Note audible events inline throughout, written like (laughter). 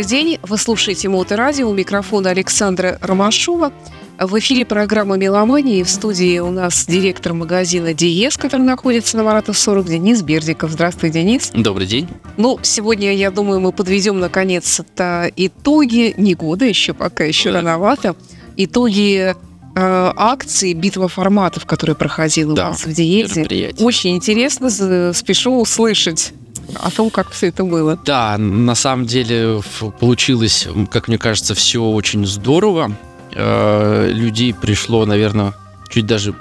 Добрый день. Вы слушаете Моторадио. У микрофона Александра Ромашова. В эфире программа «Меломания». В студии у нас директор магазина «Диез», который находится на Маратов 40, Денис Бердиков. Здравствуй, Денис. Добрый день. Ну, сегодня, я думаю, мы подведем, наконец-то, итоги, не года еще, пока еще да. рановато, итоги э, акции «Битва форматов», которая проходила да, у нас в Диезе. Очень интересно, спешу услышать о том, как все это было. Да, на самом деле получилось, как мне кажется, все очень здорово. Э, людей пришло, наверное, чуть даже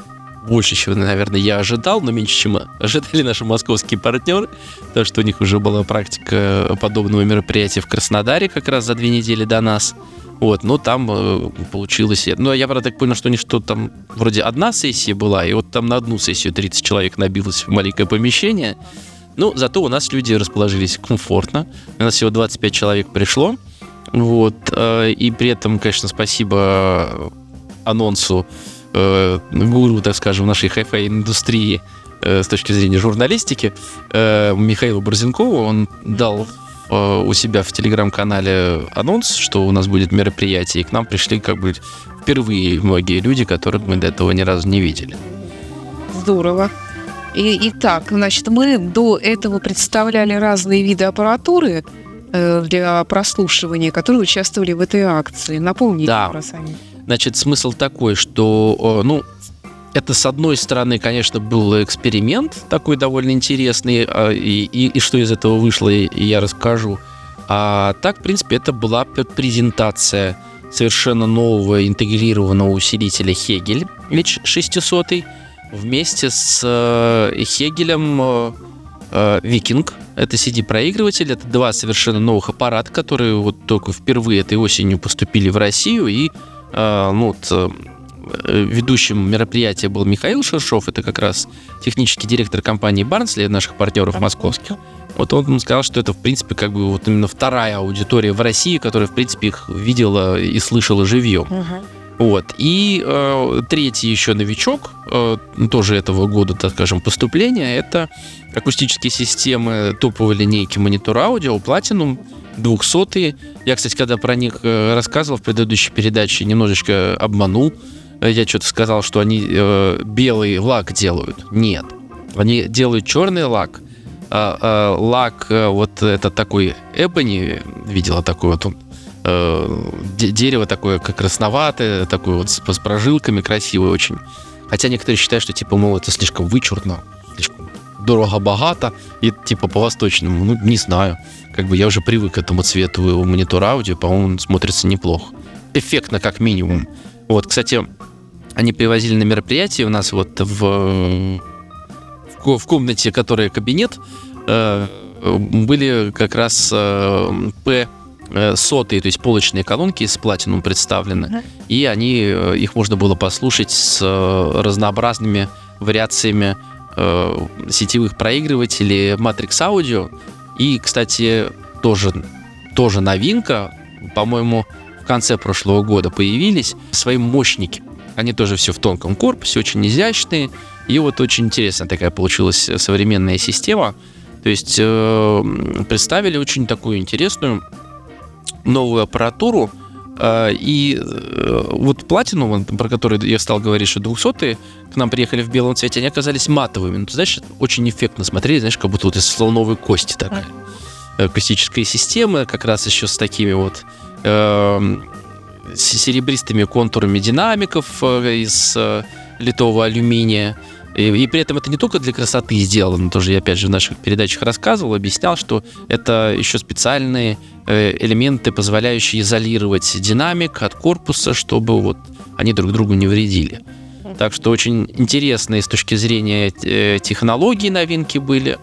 больше, чем, наверное, я ожидал, но меньше, чем ожидали наши московские партнеры, потому что у них уже была практика подобного мероприятия в Краснодаре как раз за две недели до нас. Вот, но там э, получилось... Ну, я, правда, так понял, что у что там вроде одна сессия была, и вот там на одну сессию 30 человек набилось в маленькое помещение. Ну, зато у нас люди расположились комфортно. У нас всего 25 человек пришло. Вот. Э, и при этом, конечно, спасибо анонсу э, гуру, так скажем, нашей хай-фай индустрии э, с точки зрения журналистики Михаилу Борзенкову. Он дал у себя в телеграм-канале анонс, что у нас будет мероприятие, и к нам пришли как бы впервые многие люди, которых мы до этого ни разу не видели. Здорово. И, итак, значит, мы до этого представляли разные виды аппаратуры, Э, для прослушивания, которые участвовали в этой акции. Напомните да. про сами. Значит, смысл такой, что, ну, это, с одной стороны, конечно, был эксперимент такой довольно интересный, а, и, и, и что из этого вышло, я расскажу. А так, в принципе, это была презентация совершенно нового интегрированного усилителя Hegel H600 вместе с э, Хегелем Викинг. Это CD-проигрыватель. Это два совершенно новых аппарата, которые вот только впервые этой осенью поступили в Россию. И э, ну, вот, э, ведущим мероприятия был Михаил Шершов. Это как раз технический директор компании Барнсли, наших партнеров московских. Вот он сказал, что это, в принципе, как бы вот именно вторая аудитория в России, которая, в принципе, их видела и слышала живьем. Uh-huh. Вот. И э, третий еще новичок, э, тоже этого года, так скажем, поступления, это акустические системы топовой линейки монитор аудио Platinum 200. Я, кстати, когда про них э, рассказывал в предыдущей передаче, немножечко обманул. Я что-то сказал, что они э, белый лак делают. Нет. Они делают черный лак. А, а, лак э, вот это такой эбони, видела такой вот он э, дерево такое как красноватое, такое вот с, с прожилками красивое очень. Хотя некоторые считают, что типа, мол, это слишком вычурно, слишком дорого-богато и типа по-восточному. Ну, не знаю. Как бы я уже привык к этому цвету у монитора аудио, по-моему, он смотрится неплохо. Эффектно, как минимум. Вот, кстати, они привозили на мероприятие у нас вот в, в, в комнате, которая кабинет, э, были как раз э, P сотые, то есть полочные колонки с платином представлены, uh-huh. и они, э, их можно было послушать с э, разнообразными вариациями э, сетевых проигрывателей Matrix Audio. И, кстати, тоже, тоже новинка, по-моему, в конце прошлого года появились свои мощники. Они тоже все в тонком корпусе, очень изящные. И вот очень интересная такая получилась современная система. То есть э, представили очень такую интересную новую аппаратуру, а, и э, вот платину, про который я стал говорить, что 200 к нам приехали в белом цвете, они оказались матовыми. Ну, ты знаешь, очень эффектно смотреть, знаешь, как будто вот из слоновой кости такая. Акустическая система, как раз еще с такими вот э, серебристыми контурами динамиков э, из э, литого алюминия. И, и при этом это не только для красоты сделано, тоже я опять же в наших передачах рассказывал, объяснял, что это еще специальные э, элементы, позволяющие изолировать динамик от корпуса, чтобы вот они друг другу не вредили. Так что очень интересные с точки зрения э, технологий новинки были.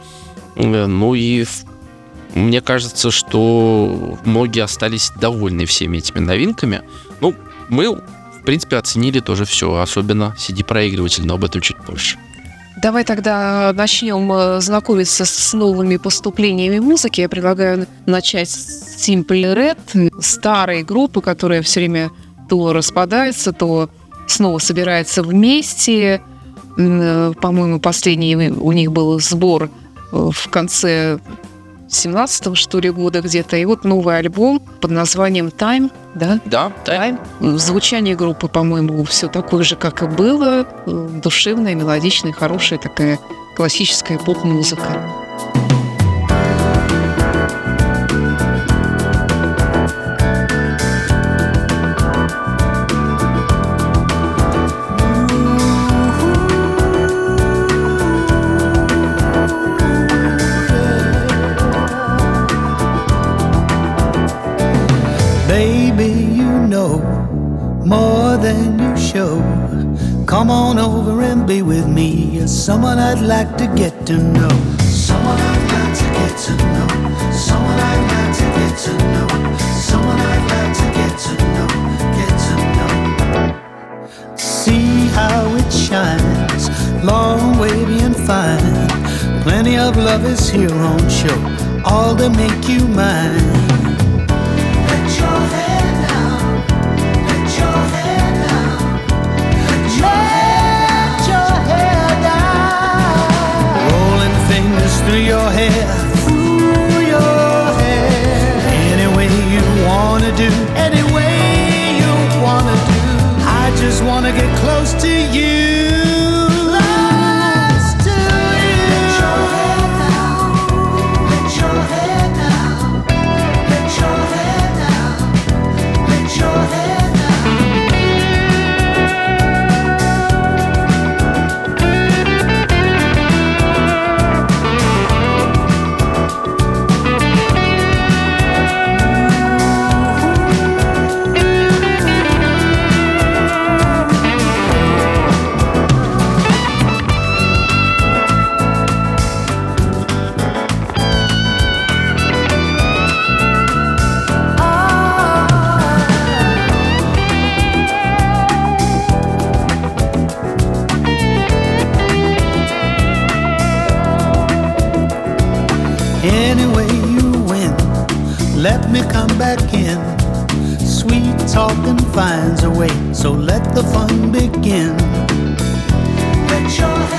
Э, ну и мне кажется, что многие остались довольны всеми этими новинками. Ну, мы принципе, оценили тоже все, особенно CD-проигрыватель, но об этом чуть позже. Давай тогда начнем э, знакомиться с новыми поступлениями музыки. Я предлагаю начать с Simple Red, старой группы, которая все время то распадается, то снова собирается вместе. Э, по-моему, последний у них был сбор э, в конце 17 что ли, года где-то. И вот новый альбом под названием «Time», да? Да, Time. Звучание группы, по-моему, все такое же, как и было. Душевная, мелодичная, хорошая такая классическая поп-музыка. Someone I'd like to get to know. Someone I'd like to get to know. Someone I'd like to get to know. Someone I'd like to get to know. Get to know. See how it shines, long, wavy, and fine. Plenty of love is here on show, all to make you mine. Wanna get close to you. Anyway you win, let me come back in. Sweet talking finds a way, so let the fun begin. Let your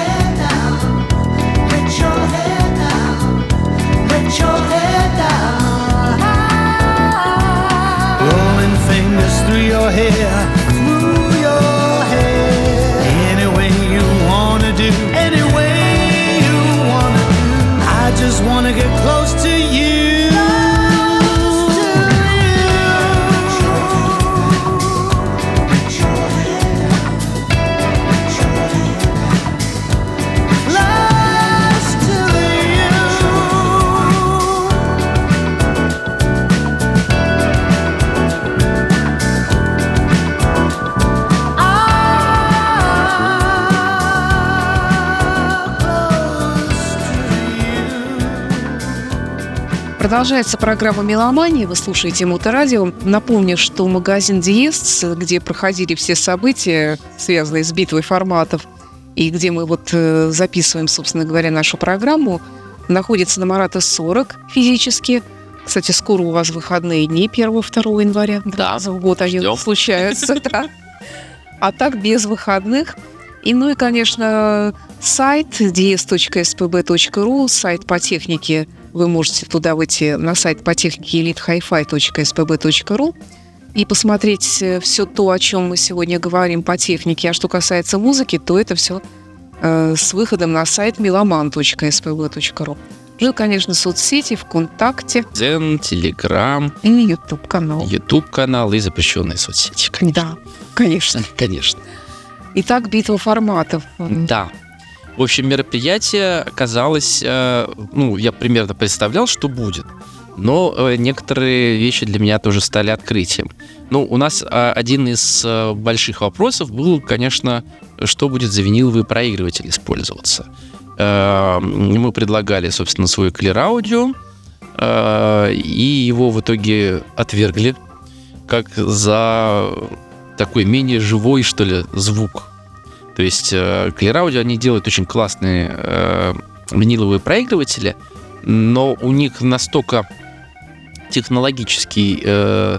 Продолжается программа «Меломания». Вы слушаете Моторадио. Напомню, что магазин «Диез», где проходили все события, связанные с битвой форматов, и где мы вот э, записываем, собственно говоря, нашу программу, находится на Марата 40 физически. Кстати, скоро у вас выходные дни, 1-2 января. Да, за год они ждем. случаются. (laughs) Да. А так без выходных. И, ну и, конечно, сайт ds.spb.ru, сайт по технике вы можете туда выйти на сайт по технике elitehifi.spb.ru и посмотреть э, все то, о чем мы сегодня говорим по технике. А что касается музыки, то это все э, с выходом на сайт meloman.spb.ru. Ну конечно, соцсети, ВКонтакте. Дзен, Телеграм. И YouTube-канал. YouTube-канал и запрещенные соцсети, конечно. Да, конечно. (laughs) Конечно. Итак, битва форматов. Да. В общем, мероприятие оказалось, э, ну, я примерно представлял, что будет, но э, некоторые вещи для меня тоже стали открытием. Ну, у нас э, один из больших вопросов был, конечно, что будет за виниловый проигрыватель использоваться. Мы предлагали, собственно, свой Clear Audio, и его в итоге отвергли как за такой менее живой, что ли, звук то есть э, Clear Audio, они делают очень классные э, виниловые проигрыватели, но у них настолько технологический э,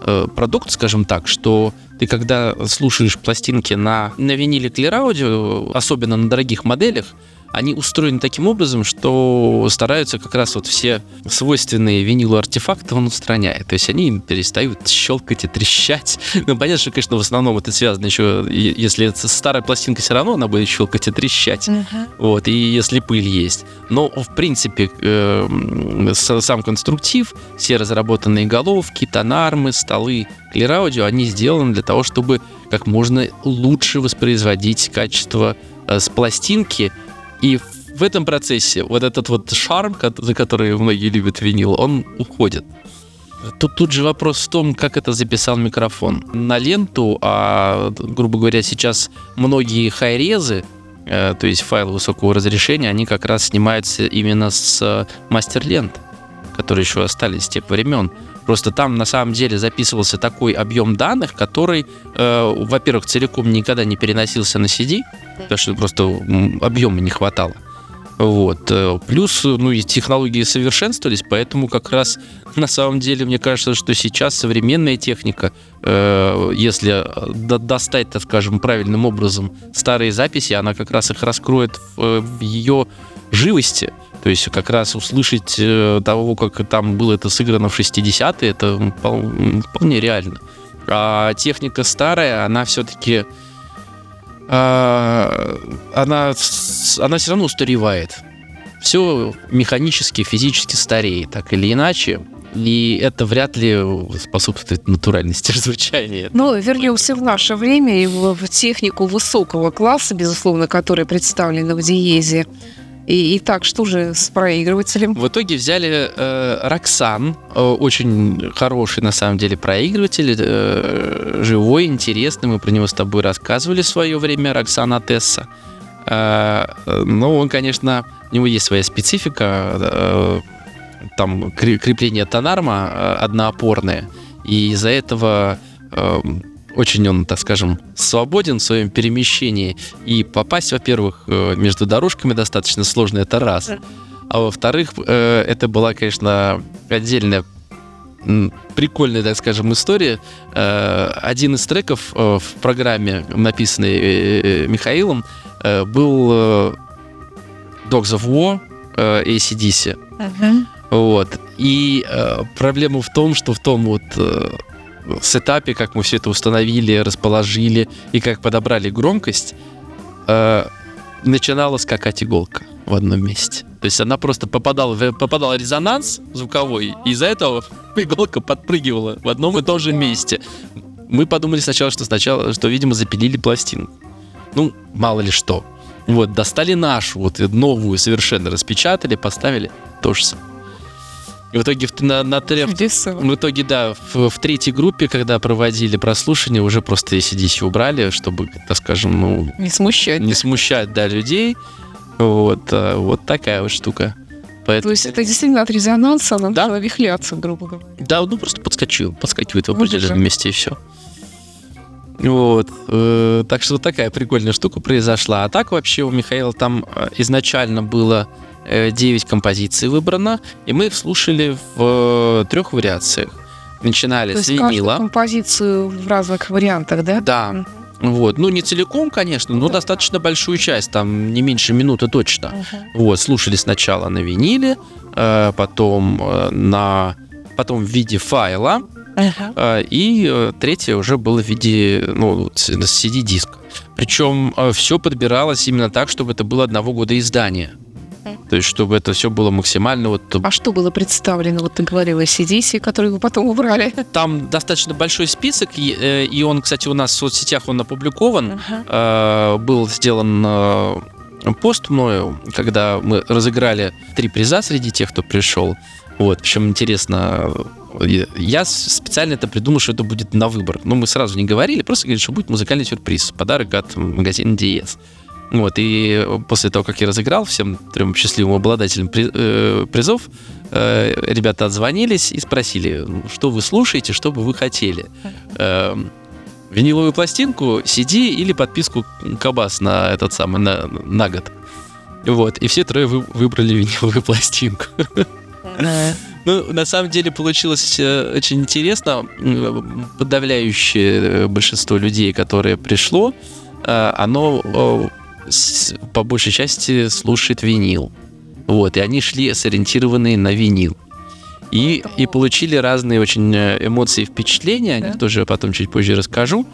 э, продукт, скажем так, что ты когда слушаешь пластинки на, на виниле Clear Audio, особенно на дорогих моделях, они устроены таким образом, что стараются как раз вот все свойственные винилу артефакты он устраняет. То есть они перестают щелкать и трещать. (laughs) Ну, понятно, что, конечно, в основном это связано еще, если это старая пластинка, все равно она будет щелкать и трещать. Uh-huh. Вот, и если пыль есть. Но, в принципе, э, сам конструктив, все разработанные головки, тонармы, столы, клир аудио, они сделаны для того, чтобы как можно лучше воспроизводить качество э, с пластинки, и в этом процессе вот этот вот шарм, за который многие любят винил, он уходит. Тут, тут же вопрос в том, как это записал микрофон. На ленту, а, грубо говоря, сейчас многие хайрезы, э, то есть файлы высокого разрешения, они как раз снимаются именно с мастер-лент, которые еще остались с тех времен. Просто там на самом деле записывался такой объем данных, который, э, во-первых, целиком никогда не переносился на CD, потому что просто объема не хватало. Вот. Э, плюс, ну и технологии совершенствовались, поэтому как раз (laughs) на самом деле мне кажется, что сейчас современная техника, э, если достать, так скажем, правильным образом старые записи, она как раз их раскроет в, в ее живости. То есть как раз услышать э, того, как там было это сыграно в 60-е, это вполне реально. А техника старая, она все-таки... А, она, она все равно устаревает. Все механически, физически стареет, так или иначе. И это вряд ли способствует натуральности (laughs) звучания. Ну, вернемся в наше время и в, технику высокого класса, безусловно, которая представлена в диезе. И, итак, что же с проигрывателем? В итоге взяли э, Roxanne, э, очень хороший на самом деле проигрыватель, э, живой, интересный, мы про него с тобой рассказывали в свое время, Roxanne Atessa. Э, но он, конечно, у него есть своя специфика, э, там крепление тонарма э, одноопорное, и из-за этого э, очень он, так скажем, свободен в своем перемещении. И попасть, во-первых, э, между дорожками достаточно сложно, это раз. А во-вторых, э, это была, конечно, отдельная прикольная, так скажем, история. Э, один из треков в программе, написанный Михаилом, был Dogs of War ACDC. Uh-huh. Вот. И проблема в том, что в том вот сетапе, как мы все это установили, расположили и как подобрали громкость, э, начинала скакать иголка в одном месте. То есть она просто попадала, в, попадала резонанс звуковой, и из-за этого (laughs) иголка подпрыгивала в одном и том же месте. Мы подумали сначала, что сначала, что, видимо, запилили пластинку. Ну, мало ли что. Вот, достали нашу, вот новую совершенно распечатали, поставили то же самое. И в итоге на, на трев... в итоге, да, в, в третьей группе, когда проводили прослушивание, уже просто ACDC убрали, чтобы, так скажем, ну... Не смущать. Не смущать, да, людей. Вот, а, вот такая вот штука. Поэтому... То есть это действительно от резонанса она да? начала вихляться, грубо говоря. Да, ну просто подскочил, подскакивает в определенном месте и все. Вот. Э, так что вот такая прикольная штука произошла. А так вообще у Михаила там э, изначально было 9 композиций выбрано, и мы их слушали в э, трех вариациях. Начинали То с винила. композицию в разных вариантах, да? Да. Вот. Ну, не целиком, конечно, но достаточно большую часть, там не меньше минуты точно. Uh-huh. Вот, слушали сначала на виниле, э, потом э, на потом в виде файла, uh-huh. и третье уже было в виде ну, CD-диска. Причем все подбиралось именно так, чтобы это было одного года издания. То есть, чтобы это все было максимально вот... А что было представлено? Вот ты говорил о CDC, который вы потом убрали. Там достаточно большой список, и, э, и он, кстати, у нас в соцсетях он опубликован. Uh-huh. Был сделан э, пост мною, когда мы разыграли три приза среди тех, кто пришел. Вот, причем интересно, я специально это придумал, что это будет на выбор. Но мы сразу не говорили, просто говорили, что будет музыкальный сюрприз, подарок от магазина DS. Вот, и после того, как я разыграл всем трем счастливым обладателям при, э, призов, э, ребята отзвонились и спросили, что вы слушаете, что бы вы хотели. Э, виниловую пластинку, CD или подписку Кабас на этот самый, на, на год. Вот, и все трое вы, выбрали виниловую (laughs) пластинку. Ну, на самом деле получилось э, очень интересно. Подавляющее большинство людей, которое пришло, э, оно по большей части слушает винил. Вот, и они шли сориентированные на винил. И, и получили разные очень э, эмоции и впечатления, о них тоже потом чуть позже расскажу.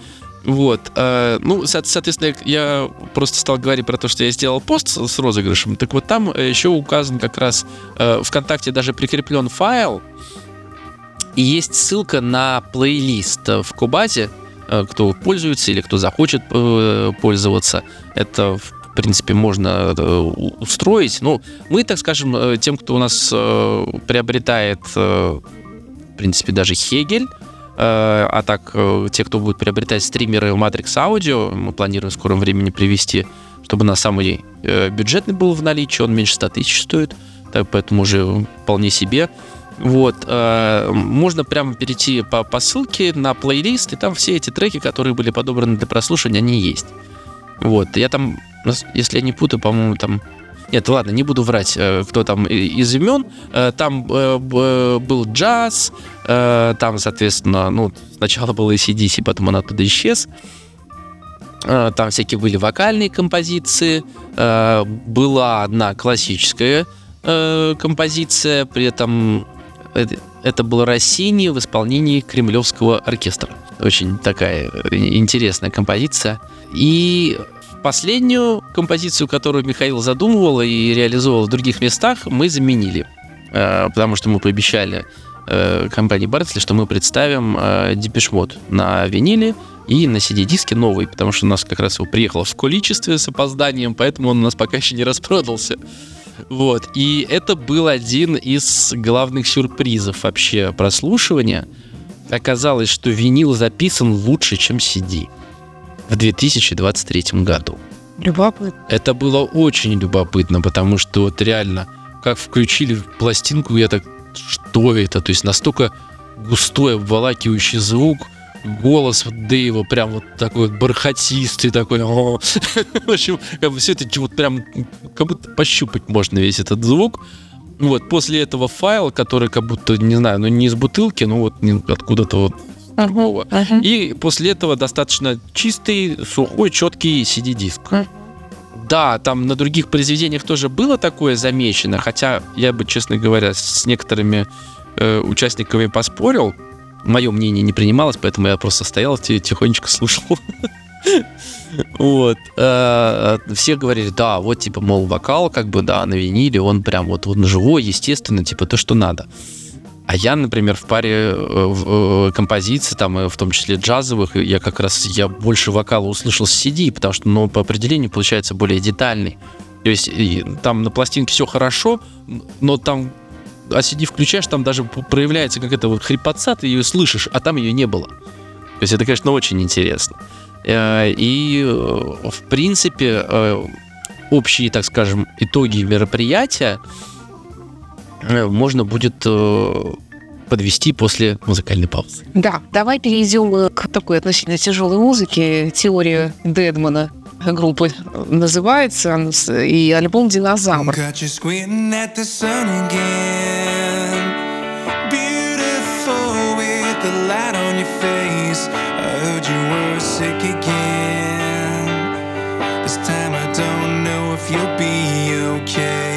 Вот. Э, ну, соответственно, я просто стал говорить про то, что я сделал пост с розыгрышем. Так вот, там еще указан как раз э, ВКонтакте даже прикреплен файл, и есть ссылка на плейлист в Кубазе, э, кто пользуется или кто захочет э, пользоваться. Это в принципе, можно э, устроить. Ну, мы, так скажем, тем, кто у нас приобретает, в принципе, даже Хегель, а так, те, кто будет приобретать стримеры Matrix Audio, мы планируем в скором времени привести, чтобы на самый бюджетный был в наличии, он меньше 100 тысяч стоит, так, поэтому уже вполне себе. Вот, э, можно прямо перейти по, по ссылке на плейлист, и там все эти треки, которые были подобраны для прослушивания, они есть. Вот, я там, если я не путаю, по-моему, там... Нет, ладно, не буду врать, э, кто там из имен. Э, там э, был джаз, там, соответственно, ну, сначала был ACDC, потом он оттуда исчез. Там всякие были вокальные композиции. Была одна классическая композиция, при этом это был Россини в исполнении Кремлевского оркестра. Очень такая интересная композиция. И последнюю композицию, которую Михаил задумывал и реализовывал в других местах, мы заменили. Э, потому что мы пообещали э, компании Бартли, что мы представим Депешмот на виниле и на CD-диске новый, потому что у нас как раз его приехало в количестве с опозданием, поэтому он у нас пока еще не распродался. Вот. И это был один из главных сюрпризов вообще прослушивания. Оказалось, что винил записан лучше, чем CD в 2023 году. Любопытно. Это было очень любопытно, потому что вот реально, как включили пластинку, я так, что это? То есть настолько густой обволакивающий звук – голос вот Дэйва прям вот такой вот бархатистый такой. (laughs) В общем, как бы все это вот прям как будто пощупать можно весь этот звук. Вот, после этого файл, который как будто, не знаю, ну не из бутылки, ну вот откуда-то вот Uh-huh, uh-huh. И после этого достаточно чистый, сухой, четкий CD-диск. Uh-huh. Да, там на других произведениях тоже было такое замечено, хотя я бы, честно говоря, с некоторыми э, участниками поспорил, мое мнение не принималось, поэтому я просто стоял, тихонечко слушал. (laughs) Вот. Э, все говорили, да, вот, типа, мол, вокал, как бы, да, на виниле, он прям вот он живой, естественно, типа, то, что надо. А я, например, в паре э, э, композиций, там, в том числе джазовых, я как раз, я больше вокала услышал с CD, потому что, ну, по определению получается более детальный. То есть там на пластинке все хорошо, но там а CD включаешь, там даже проявляется как это вот хрипотца, ты ее слышишь, а там ее не было. То есть это, конечно, очень интересно. Э, и, э, в принципе, э, общие, так скажем, итоги мероприятия Э, можно будет э, подвести после музыкальной паузы. Да, давай перейдем э, к такой относительно тяжелой музыке. Теория Дедмана группы называется, и альбом «Динозавр». You'll be okay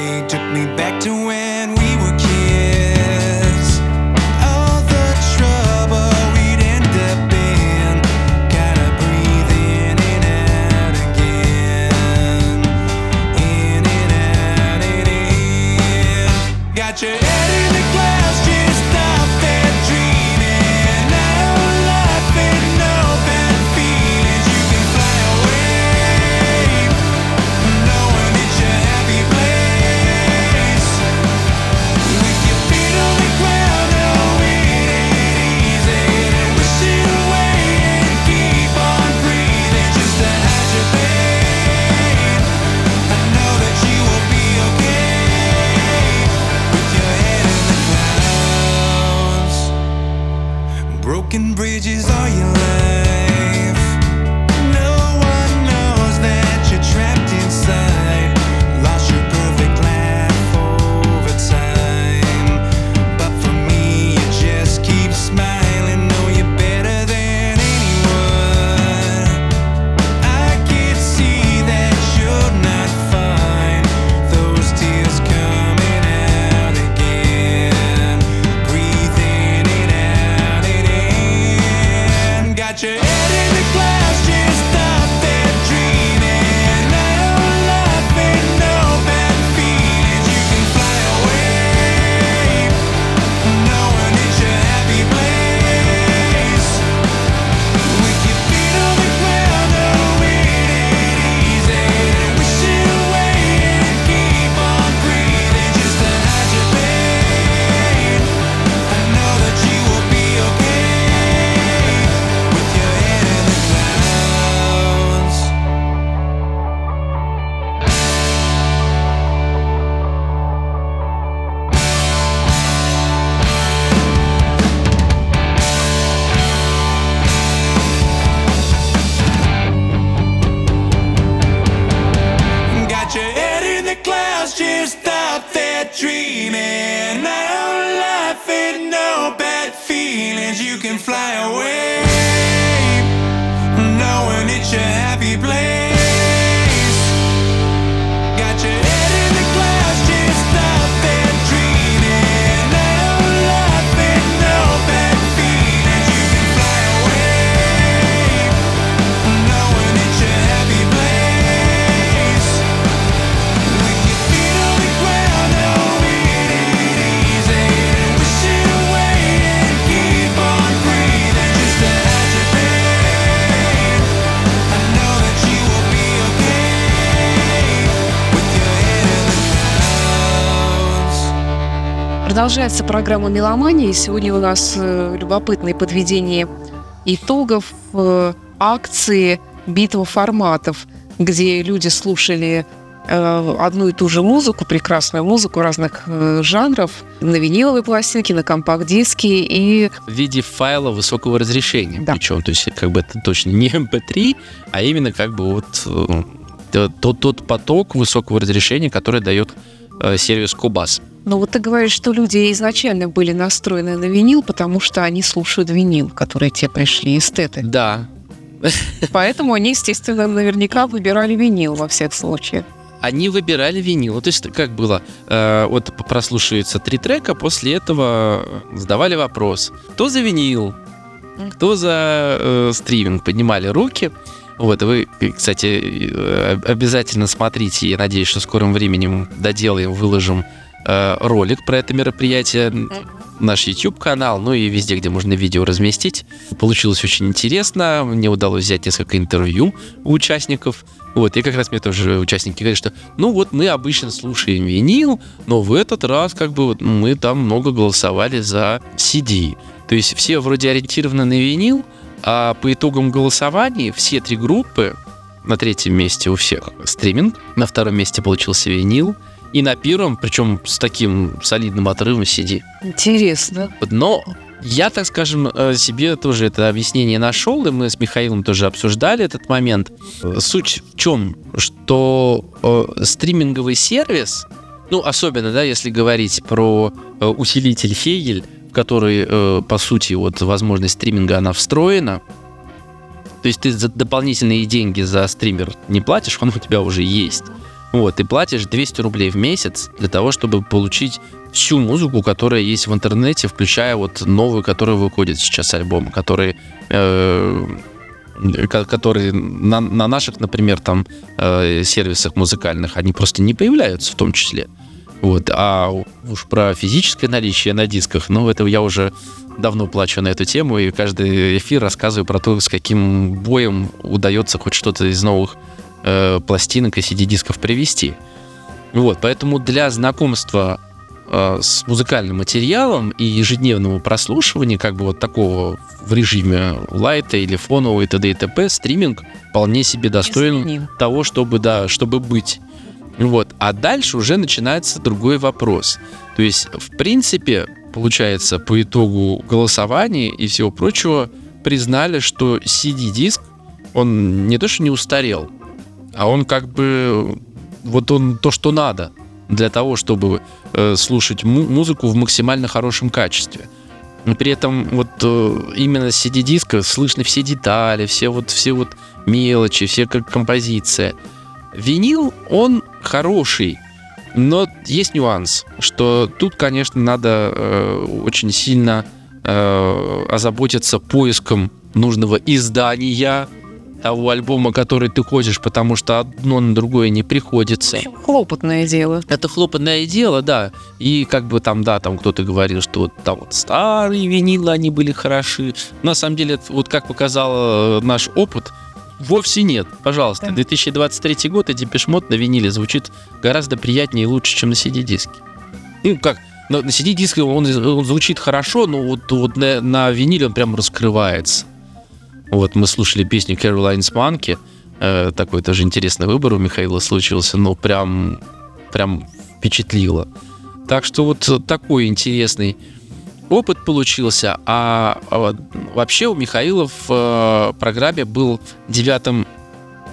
Продолжается программа «Меломания», и сегодня у нас э, любопытное подведение итогов э, акции «Битва форматов», где люди слушали э, одну и ту же музыку, прекрасную музыку разных жанров на виниловой пластинке, на компакт-диске и... В виде файла высокого разрешения. Да. Причем, то есть, как бы это точно не MP3, а именно как бы вот тот, тот поток высокого разрешения, который дает сервис Cubase. Ну вот ты говоришь, что люди изначально были настроены на винил, потому что они слушают винил, которые тебе пришли, эстеты. Да, Поэтому они, естественно, наверняка выбирали винил во всех случаях. они выбирали винил. То есть как было? Э, вот прослушивается три трека, после этого задавали вопрос, кто за винил, кто за э, стриминг, поднимали руки. Вот, вы, кстати, э, обязательно смотрите, я надеюсь, что в скором времени доделаем, выложим э, ролик про это мероприятие наш YouTube-канал, ну и везде, где можно видео разместить. Получилось очень интересно. Мне удалось взять несколько интервью у участников. Вот, и как раз мне тоже участники говорят, что ну вот мы обычно слушаем винил, но в этот раз как бы вот мы там много голосовали за CD. То есть все вроде ориентированы на винил, а по итогам голосований все три группы на третьем месте у всех стриминг, на втором месте получился винил, и на первом, причем с таким солидным отрывом CD. Интересно. Но я, так скажем, э, себе тоже это объяснение нашел, и мы с Михаилом тоже обсуждали этот момент. Суть в чем? Что э, стриминговый сервис, ну, особенно, да, если говорить про э, усилитель Хейгель, в который, э, по сути, вот возможность стриминга, она встроена, то есть ты за дополнительные деньги за стример не платишь, он у тебя уже есть. Вот, ты платишь 200 рублей в месяц для того, чтобы получить всю музыку, которая есть в интернете, включая вот новую, которая выходит сейчас альбом, который, э, ко- которые на, на наших, например, там э, сервисах музыкальных, они просто не появляются в том числе. Вот, а уж про физическое наличие на дисках, ну, это я уже давно плачу на эту тему, и каждый эфир рассказываю про то, с каким боем удается хоть что-то из новых э, пластинок и CD-дисков привести. Вот, поэтому для знакомства э, с музыкальным материалом и ежедневного прослушивания, как бы вот такого в режиме лайта или фонового и т.д. и т.п., стриминг вполне себе достоин того, чтобы, да, чтобы быть. Вот. А дальше уже начинается другой вопрос. То есть, в принципе, получается, по итогу голосования и всего прочего, признали, что CD-диск, он не то, что не устарел, а он как бы, вот он то, что надо для того, чтобы э, слушать му- музыку в максимально хорошем качестве. Но При этом вот э, именно с CD-диска слышны все детали, все вот, все вот мелочи, все как композиция. Винил, он хороший, но есть нюанс, что тут, конечно, надо э, очень сильно э, озаботиться поиском нужного издания того альбома, который ты хочешь, потому что одно на другое не приходится. Хлопотное дело. Это хлопотное дело, да. И как бы там, да, там кто-то говорил, что вот там вот старые винилы, они были хороши. На самом деле, вот как показал э, наш опыт, вовсе нет. Пожалуйста, Да. 2023 год, и Депешмот на виниле звучит гораздо приятнее и лучше, чем на CD-диске. Ну, как, на, на CD-диске он, он звучит хорошо, но вот, вот на, на виниле он прям раскрывается. Вот мы слушали песню Caroline's Monkey, э, такой тоже интересный выбор у Михаила случился, но прям, прям впечатлило. Так что вот такой интересный опыт получился. А, а вообще у Михаила в э, программе был девятым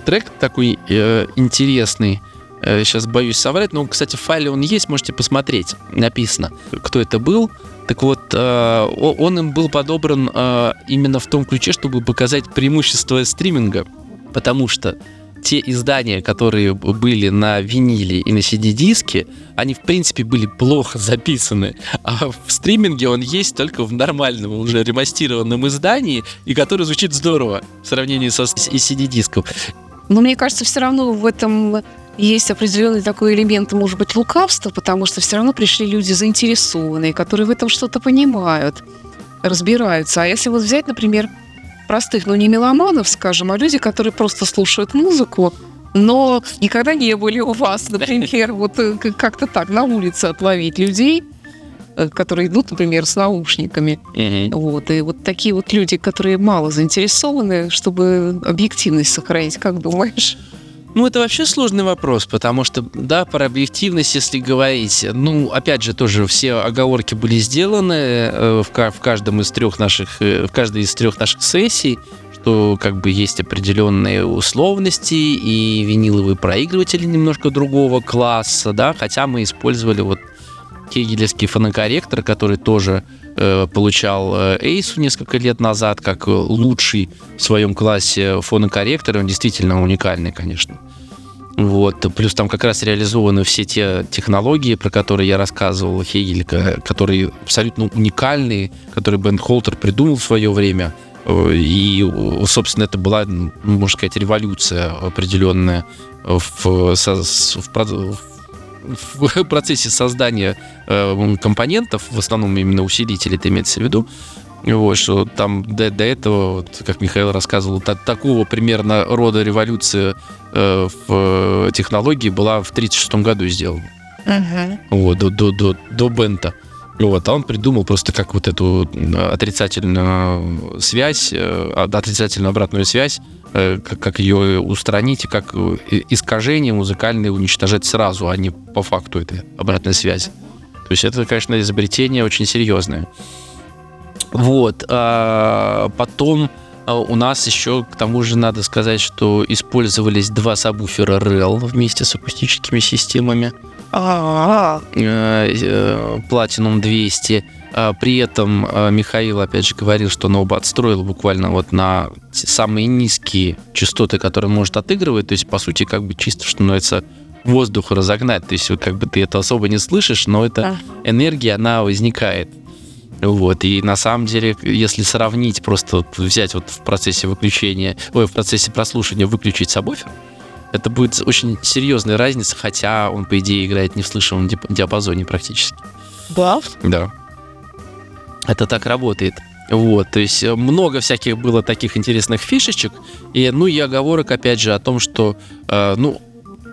трек такой э, интересный. сейчас боюсь соврать, но, кстати, в файле он есть, можете посмотреть. Написано, кто это был. Так вот, э, он им был подобран э, именно в том ключе, чтобы показать преимущество стриминга. Потому что те издания, которые были на виниле и на CD-диске, они, в принципе, были плохо записаны. А в стриминге он есть только в нормальном, уже ремастированном издании, и который звучит здорово в сравнении со CD-диском. Но мне кажется, все равно в этом есть определенный такой элемент, может быть, лукавства, потому что все равно пришли люди заинтересованные, которые в этом что-то понимают, разбираются. А если вот взять, например, простых, ну не меломанов, скажем, а люди, которые просто слушают музыку, но никогда не были у вас, (laughs) например, вот э, как-то так на улице отловить людей, э, которые идут, например, с наушниками. Мгм. Вот. И вот такие вот люди, которые мало заинтересованы, чтобы объективность сохранить, как думаешь? Ну, это вообще сложный вопрос, потому что, да, про объективность, если говорить, ну, опять же, тоже все оговорки были сделаны э, в, ка- в каждом из трех наших, э, в каждой из трех наших сессий, что как бы есть определенные условности и виниловые проигрыватели немножко другого класса, да, хотя мы использовали вот кегелевский фонокорректор, который тоже э, получал Эйсу несколько лет назад как лучший в своем классе фонокорректор. Он действительно уникальный, конечно. Вот. Плюс там как раз реализованы все те технологии, про которые я рассказывал, Хегель, ко- которые абсолютно уникальные, которые Бен Холтер придумал в свое время. Э, И, собственно, это была, ну, можно сказать, революция определенная в, в про- в процессе создания э, компонентов, в основном именно усилители, это имеется в виду, вот, что там до, до этого, вот, как Михаил рассказывал, та- такого примерно рода революция э, в э, технологии была в 1936 году сделана. Вот, до, до, до, до Бента. Вот, а он придумал просто как вот эту э, отрицательную связь, э, отрицательную обратную связь, как, как ее устранить и как э, и- искажения музыкальные уничтожать сразу, а не по факту этой обратной связи. То есть это, конечно, изобретение очень серьезное. Вот. а потом а, у нас еще, к тому же, надо сказать, что использовались два сабвуфера REL вместе с акустическими системами. Э, э, Platinum 200. А, При этом э, Михаил, опять же, говорил, что он оба отстроил буквально вот на самые низкие частоты, которые может отыгрывать. То есть, по сути, как бы чисто становится воздух разогнать. То есть, как бы ты это особо не слышишь, но эта энергия, она возникает. Вот, и на самом деле, если сравнить, просто вот взять вот в процессе выключения, ой, в процессе прослушивания выключить сабвуфер, это будет очень серьезная разница, хотя он, по идее, играет не в слышимом диапазоне практически. да? Да. Это так работает. Вот, то есть э, много всяких было таких интересных фишечек, и, ну, и оговорок, опять же, о том, что, э, ну,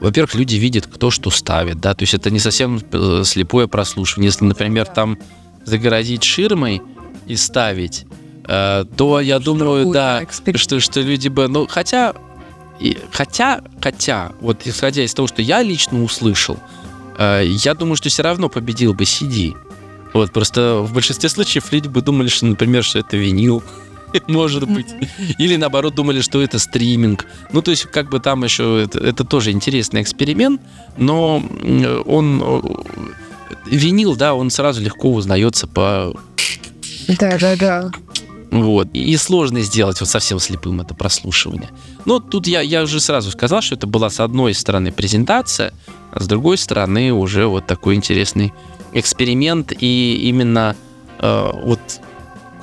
во-первых, люди видят, кто что ставит, да, то есть это не совсем э, слепое прослушивание. Если, например, там загородить ширмой и ставить, э, то я думаю, будет да, эксперимент. что, что люди бы, ну, хотя, и- хотя, хотя, вот исходя из того, что я лично услышал, э, я думаю, что все равно победил бы CD. Вот, просто в большинстве случаев люди бы думали, что, например, что это винил, (laughs) может быть. Или наоборот думали, что это стриминг. Ну, то есть, как бы там еще это, это тоже интересный эксперимент, но м, он э, винил, да, он сразу легко узнается по Да, да, да. вот. И сложно сделать вот совсем слепым это прослушивание. Но тут я, я уже сразу сказал, что это была с одной стороны презентация, а с другой стороны уже вот такой интересный эксперимент. И именно э, вот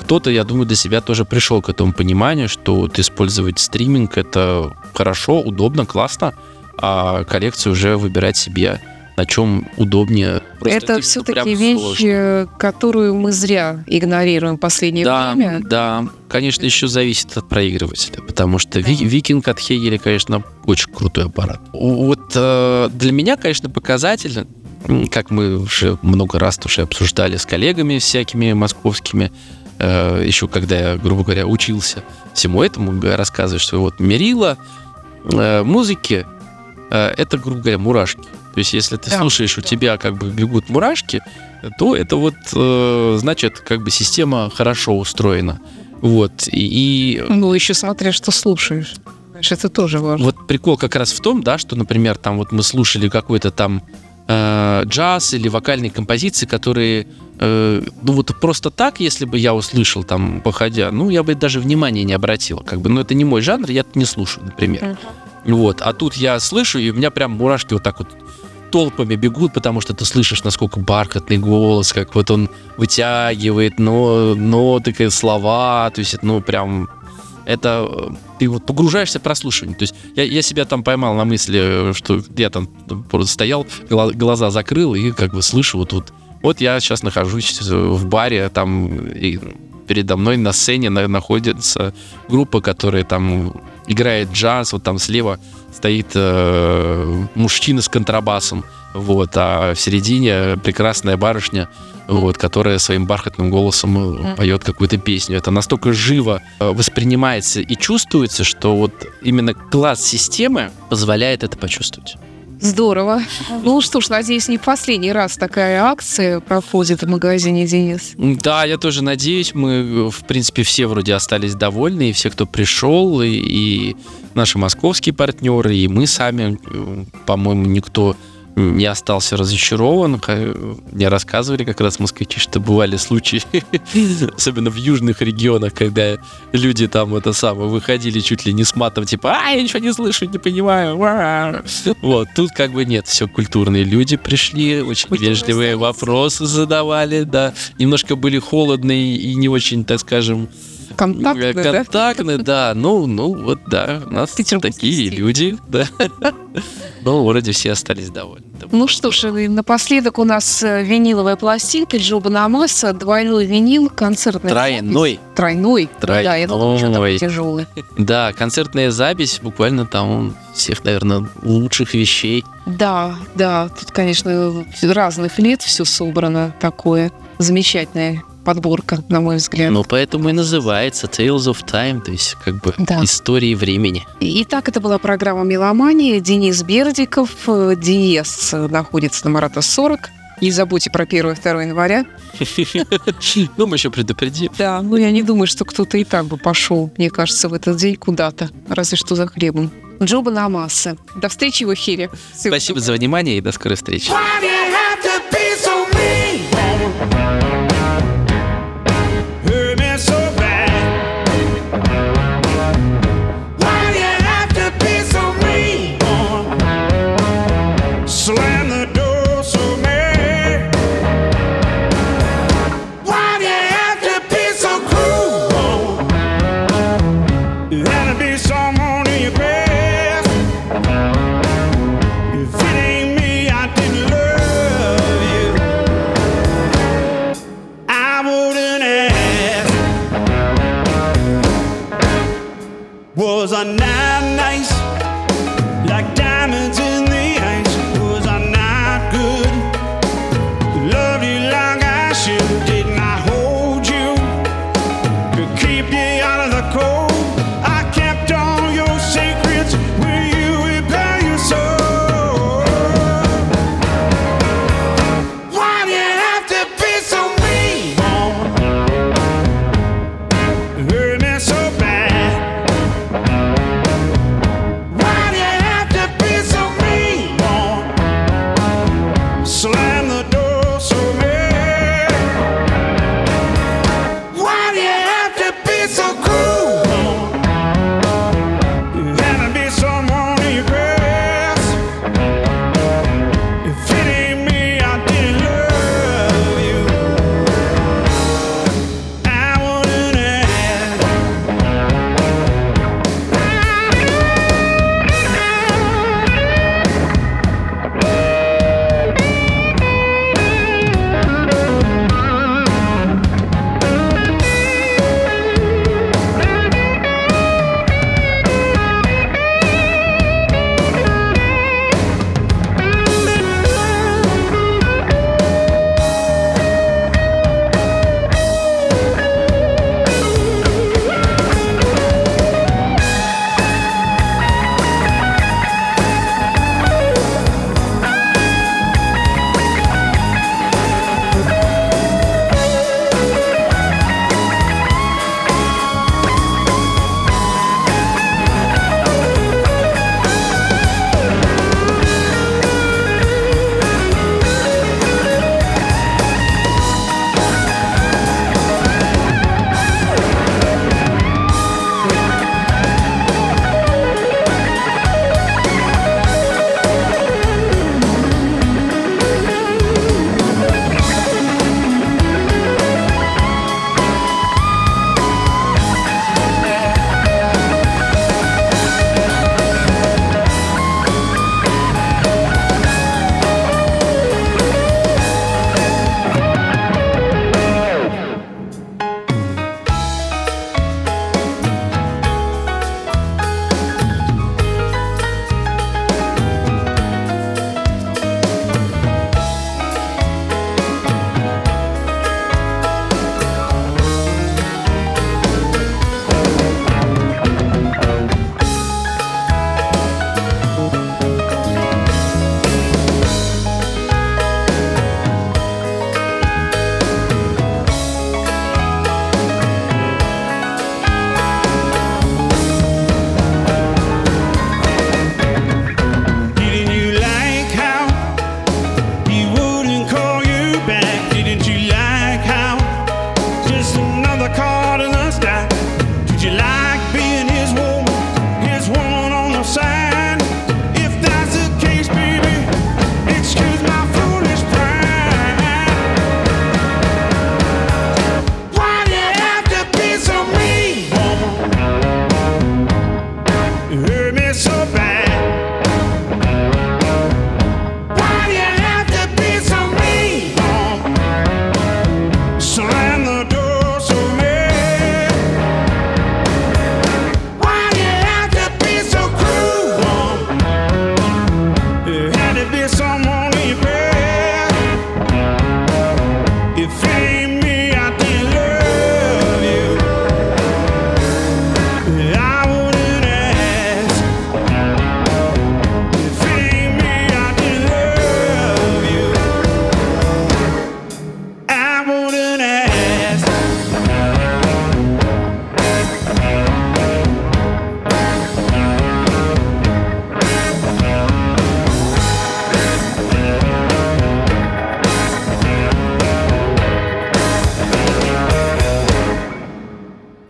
кто-то, я думаю, для себя тоже пришел к этому пониманию, что вот использовать стриминг это хорошо, удобно, классно, а коллекцию уже выбирать себе на чем удобнее. Просто это все-таки вещь, сложно. которую мы зря игнорируем в последнее Да, время. да, конечно, еще зависит от проигрывателя, потому что Ви- Викинг от Хегеля, конечно, очень крутой аппарат. Вот э, для меня, конечно, показательно, м, как мы уже много раз тоже обсуждали с коллегами всякими московскими, э, еще когда я, грубо говоря, учился всему этому, рассказывать, что вот мерила э, музыки, э, это, грубо говоря, мурашки. То есть, если ты слушаешь, у тебя как бы бегут мурашки, то это вот значит, как бы система хорошо устроена. Вот. И Ну, еще смотря, что слушаешь. Знаешь, это тоже важно. вот прикол как раз в том, да, что, например, там вот мы слушали какой-то там э, джаз или вокальные композиции, которые, э, ну вот просто так, если бы я услышал там, походя, ну я бы даже внимания не обратил, как бы, ну это не мой жанр, я это не слушаю, например. Вот, а тут я слышу, и у меня прям мурашки вот так вот толпами бегут, потому что ты слышишь, насколько бархатный голос, как вот он вытягивает но, ноты, как слова, то есть ну, прям это э, ты вот погружаешься в прослушивание. То есть я, я себя там поймал на мысли, э, что я там просто стоял, гла- глаза закрыл и как бы слышу вот тут. Вот я сейчас нахожусь в баре, там и передо мной на сцене на- находится группа, которая там играет джаз, вот там слева стоит э, мужчина с контрабасом, вот, а в середине прекрасная барышня, вот, которая своим бархатным голосом э, поет какую-то песню. Это настолько живо э, воспринимается и чувствуется, что вот именно класс системы позволяет это почувствовать. Здорово. Ну что ж, надеюсь, не в последний раз такая акция проходит в магазине Денис. Да, я тоже надеюсь. Мы, в принципе, все вроде остались довольны, и все, кто пришел, и, и наши московские партнеры, и мы сами, э, по-моему, никто не остался разочарован. Мне рассказывали как раз москвичи, что бывали случаи, (laughs) особенно в южных регионах, когда люди там это самое выходили чуть ли не с матом, типа, а, я ничего не слышу, не понимаю. Вот, тут как бы нет, все культурные люди пришли, очень вежливые вопросы задавали, да, немножко были холодные и не очень, так скажем, Контактные, Контактные, да? да. Ну, ну, вот, да, у нас такие люди, (laughs) да. Но вроде все остались довольны. Ну что ж, напоследок у нас э, виниловая пластинка Джоба Намаса, двойной винил, концертный. Тройной. Тройной. Тройной. Да, это тяжелый. Да, концертная запись буквально там всех, наверное, лучших вещей. Да, да, тут, конечно, разных лет все собрано такое замечательное подборка, на мой взгляд. Ну, поэтому и называется Tales of Time, то есть как бы да. истории времени. Итак, это была программа «Меломания». Денис Бердиков. Денис находится на Марата 40. Не забудьте про 1 и 2 января. (laughs) Ну, мы еще предупредим. Да, ну я не думаю, что кто-то и так бы пошел, мне кажется, в этот день куда-то, разве что за хлебом. Джоба Намаса. До встречи в эфире. Спасибо за внимание и до скорой встречи.